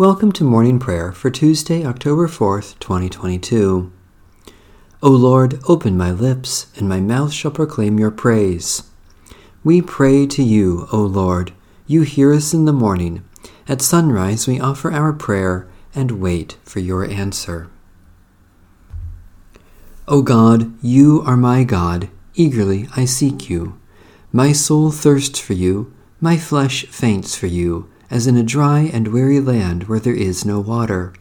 Welcome to morning prayer for Tuesday, October 4th, 2022. O Lord, open my lips, and my mouth shall proclaim your praise. We pray to you, O Lord. You hear us in the morning. At sunrise we offer our prayer and wait for your answer. O God, you are my God. Eagerly I seek you. My soul thirsts for you. My flesh faints for you as in a dry and weary land where there is no water.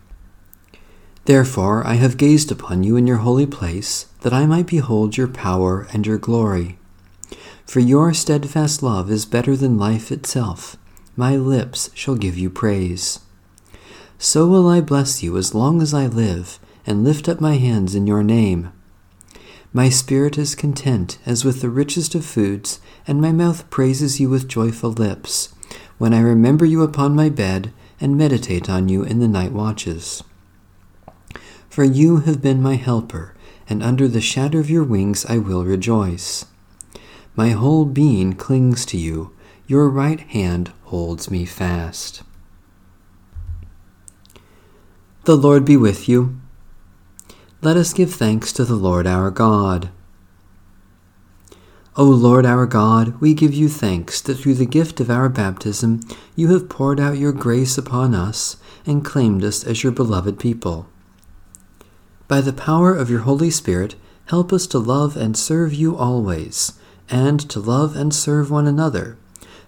Therefore I have gazed upon you in your holy place, that I might behold your power and your glory. For your steadfast love is better than life itself. My lips shall give you praise. So will I bless you as long as I live, and lift up my hands in your name. My spirit is content as with the richest of foods, and my mouth praises you with joyful lips when I remember you upon my bed and meditate on you in the night watches. For you have been my helper, and under the shadow of your wings I will rejoice. My whole being clings to you, your right hand holds me fast. The Lord be with you. Let us give thanks to the Lord our God. O Lord our God, we give you thanks that through the gift of our baptism you have poured out your grace upon us and claimed us as your beloved people. By the power of your Holy Spirit, help us to love and serve you always, and to love and serve one another.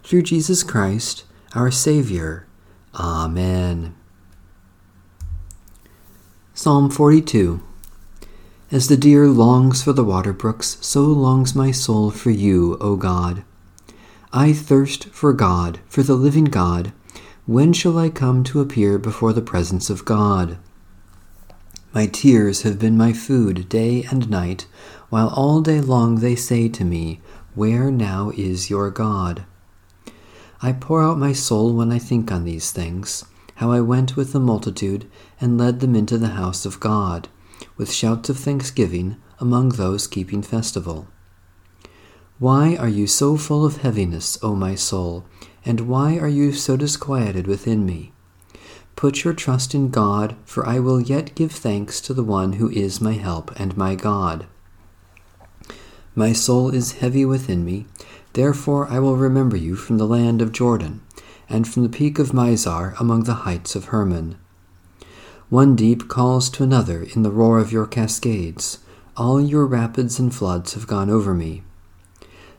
Through Jesus Christ, our Savior. Amen. Psalm 42 as the deer longs for the water brooks, so longs my soul for you, O God. I thirst for God, for the living God. When shall I come to appear before the presence of God? My tears have been my food day and night, while all day long they say to me, Where now is your God? I pour out my soul when I think on these things, how I went with the multitude and led them into the house of God with shouts of thanksgiving among those keeping festival. Why are you so full of heaviness, O my soul, and why are you so disquieted within me? Put your trust in God, for I will yet give thanks to the one who is my help and my God. My soul is heavy within me, therefore I will remember you from the land of Jordan, and from the peak of Mizar among the heights of Hermon. One deep calls to another in the roar of your cascades. All your rapids and floods have gone over me.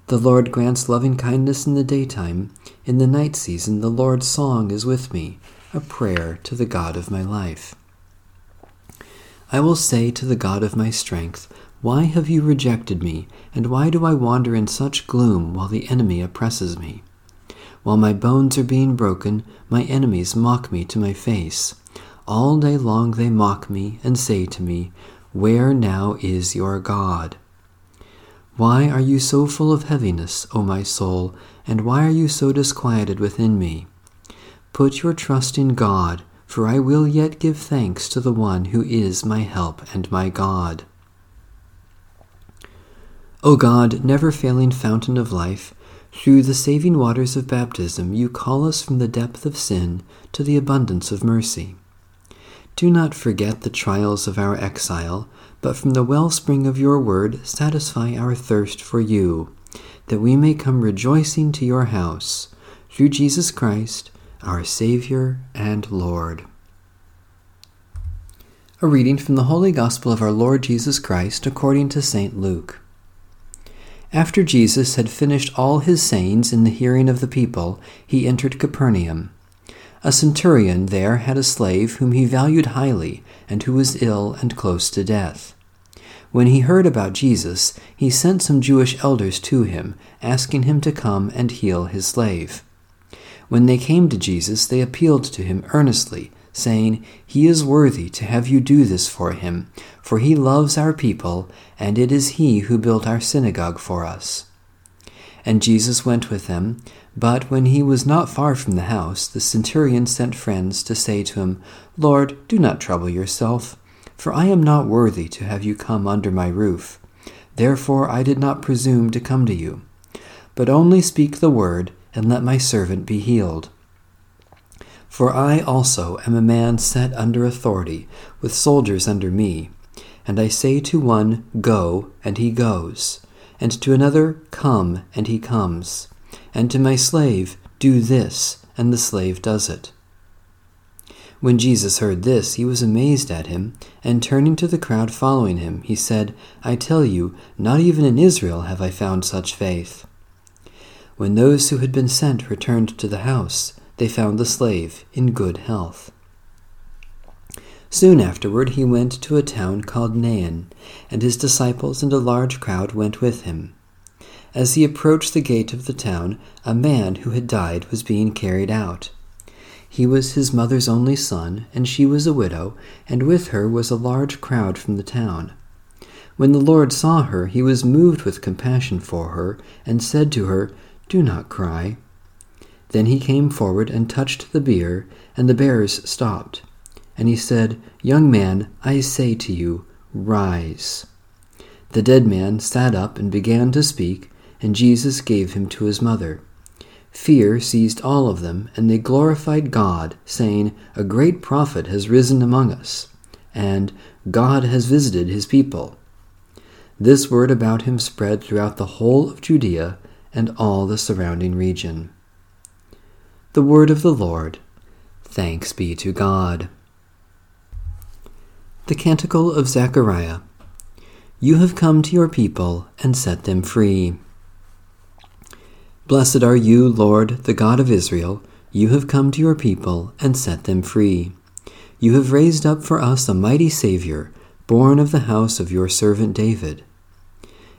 The Lord grants loving kindness in the daytime. In the night season, the Lord's song is with me, a prayer to the God of my life. I will say to the God of my strength, Why have you rejected me, and why do I wander in such gloom while the enemy oppresses me? While my bones are being broken, my enemies mock me to my face. All day long they mock me and say to me, Where now is your God? Why are you so full of heaviness, O my soul, and why are you so disquieted within me? Put your trust in God, for I will yet give thanks to the one who is my help and my God. O God, never failing fountain of life, through the saving waters of baptism, you call us from the depth of sin to the abundance of mercy. Do not forget the trials of our exile, but from the wellspring of your word satisfy our thirst for you, that we may come rejoicing to your house, through Jesus Christ, our Savior and Lord. A reading from the Holy Gospel of our Lord Jesus Christ according to St. Luke. After Jesus had finished all his sayings in the hearing of the people, he entered Capernaum. A centurion there had a slave whom he valued highly, and who was ill and close to death. When he heard about Jesus, he sent some Jewish elders to him, asking him to come and heal his slave. When they came to Jesus, they appealed to him earnestly, saying, He is worthy to have you do this for him, for he loves our people, and it is he who built our synagogue for us. And Jesus went with them. But when he was not far from the house, the centurion sent friends to say to him, Lord, do not trouble yourself, for I am not worthy to have you come under my roof. Therefore I did not presume to come to you. But only speak the word, and let my servant be healed. For I also am a man set under authority, with soldiers under me. And I say to one, Go, and he goes, and to another, Come, and he comes, and to my slave, Do this, and the slave does it. When Jesus heard this, he was amazed at him, and turning to the crowd following him, he said, I tell you, not even in Israel have I found such faith. When those who had been sent returned to the house, they found the slave in good health. Soon afterward he went to a town called Nain, and his disciples and a large crowd went with him. As he approached the gate of the town, a man who had died was being carried out. He was his mother's only son, and she was a widow, and with her was a large crowd from the town. When the Lord saw her, he was moved with compassion for her, and said to her, Do not cry. Then he came forward and touched the bier, and the bearers stopped. And he said, Young man, I say to you, rise. The dead man sat up and began to speak, and Jesus gave him to his mother. Fear seized all of them, and they glorified God, saying, A great prophet has risen among us, and God has visited his people. This word about him spread throughout the whole of Judea and all the surrounding region. The word of the Lord. Thanks be to God. The Canticle of Zechariah. You have come to your people and set them free. Blessed are you, Lord, the God of Israel. You have come to your people and set them free. You have raised up for us a mighty Savior, born of the house of your servant David.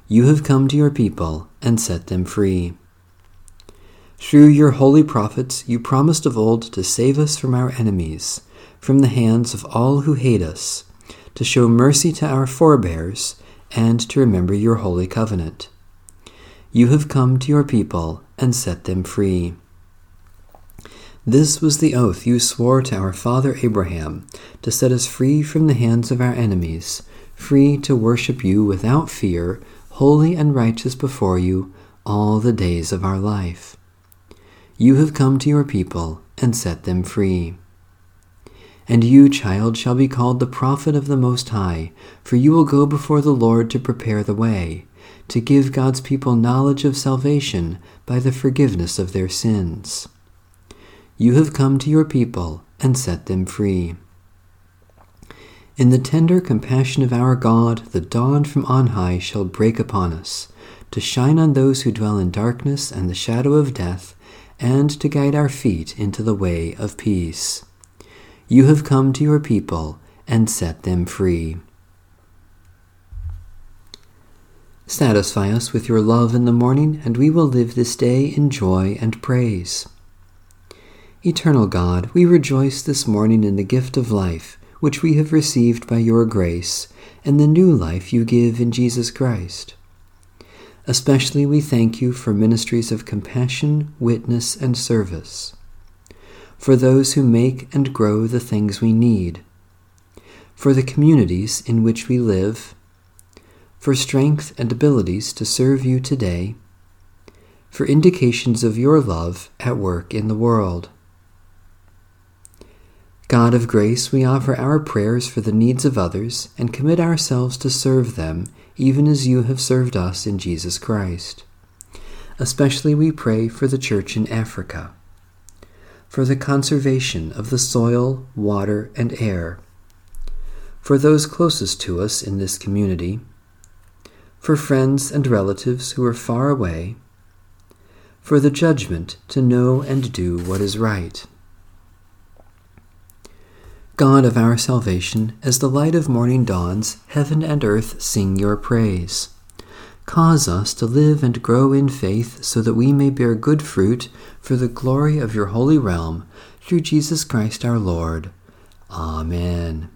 You have come to your people and set them free. Through your holy prophets, you promised of old to save us from our enemies, from the hands of all who hate us, to show mercy to our forebears, and to remember your holy covenant. You have come to your people and set them free. This was the oath you swore to our father Abraham, to set us free from the hands of our enemies, free to worship you without fear, holy and righteous before you all the days of our life. You have come to your people and set them free. And you, child, shall be called the prophet of the Most High, for you will go before the Lord to prepare the way, to give God's people knowledge of salvation by the forgiveness of their sins. You have come to your people and set them free. In the tender compassion of our God, the dawn from on high shall break upon us, to shine on those who dwell in darkness and the shadow of death and to guide our feet into the way of peace. You have come to your people and set them free. Satisfy us with your love in the morning, and we will live this day in joy and praise. Eternal God, we rejoice this morning in the gift of life, which we have received by your grace, and the new life you give in Jesus Christ. Especially we thank you for ministries of compassion, witness, and service, for those who make and grow the things we need, for the communities in which we live, for strength and abilities to serve you today, for indications of your love at work in the world. God of grace, we offer our prayers for the needs of others and commit ourselves to serve them even as you have served us in Jesus Christ. Especially we pray for the Church in Africa, for the conservation of the soil, water, and air, for those closest to us in this community, for friends and relatives who are far away, for the judgment to know and do what is right. God of our salvation, as the light of morning dawns, heaven and earth sing your praise. Cause us to live and grow in faith so that we may bear good fruit for the glory of your holy realm, through Jesus Christ our Lord. Amen.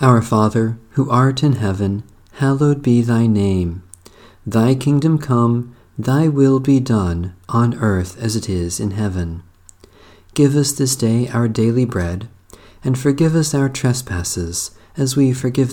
Our Father, who art in heaven, hallowed be thy name. Thy kingdom come, thy will be done, on earth as it is in heaven. Give us this day our daily bread, and forgive us our trespasses, as we forgive those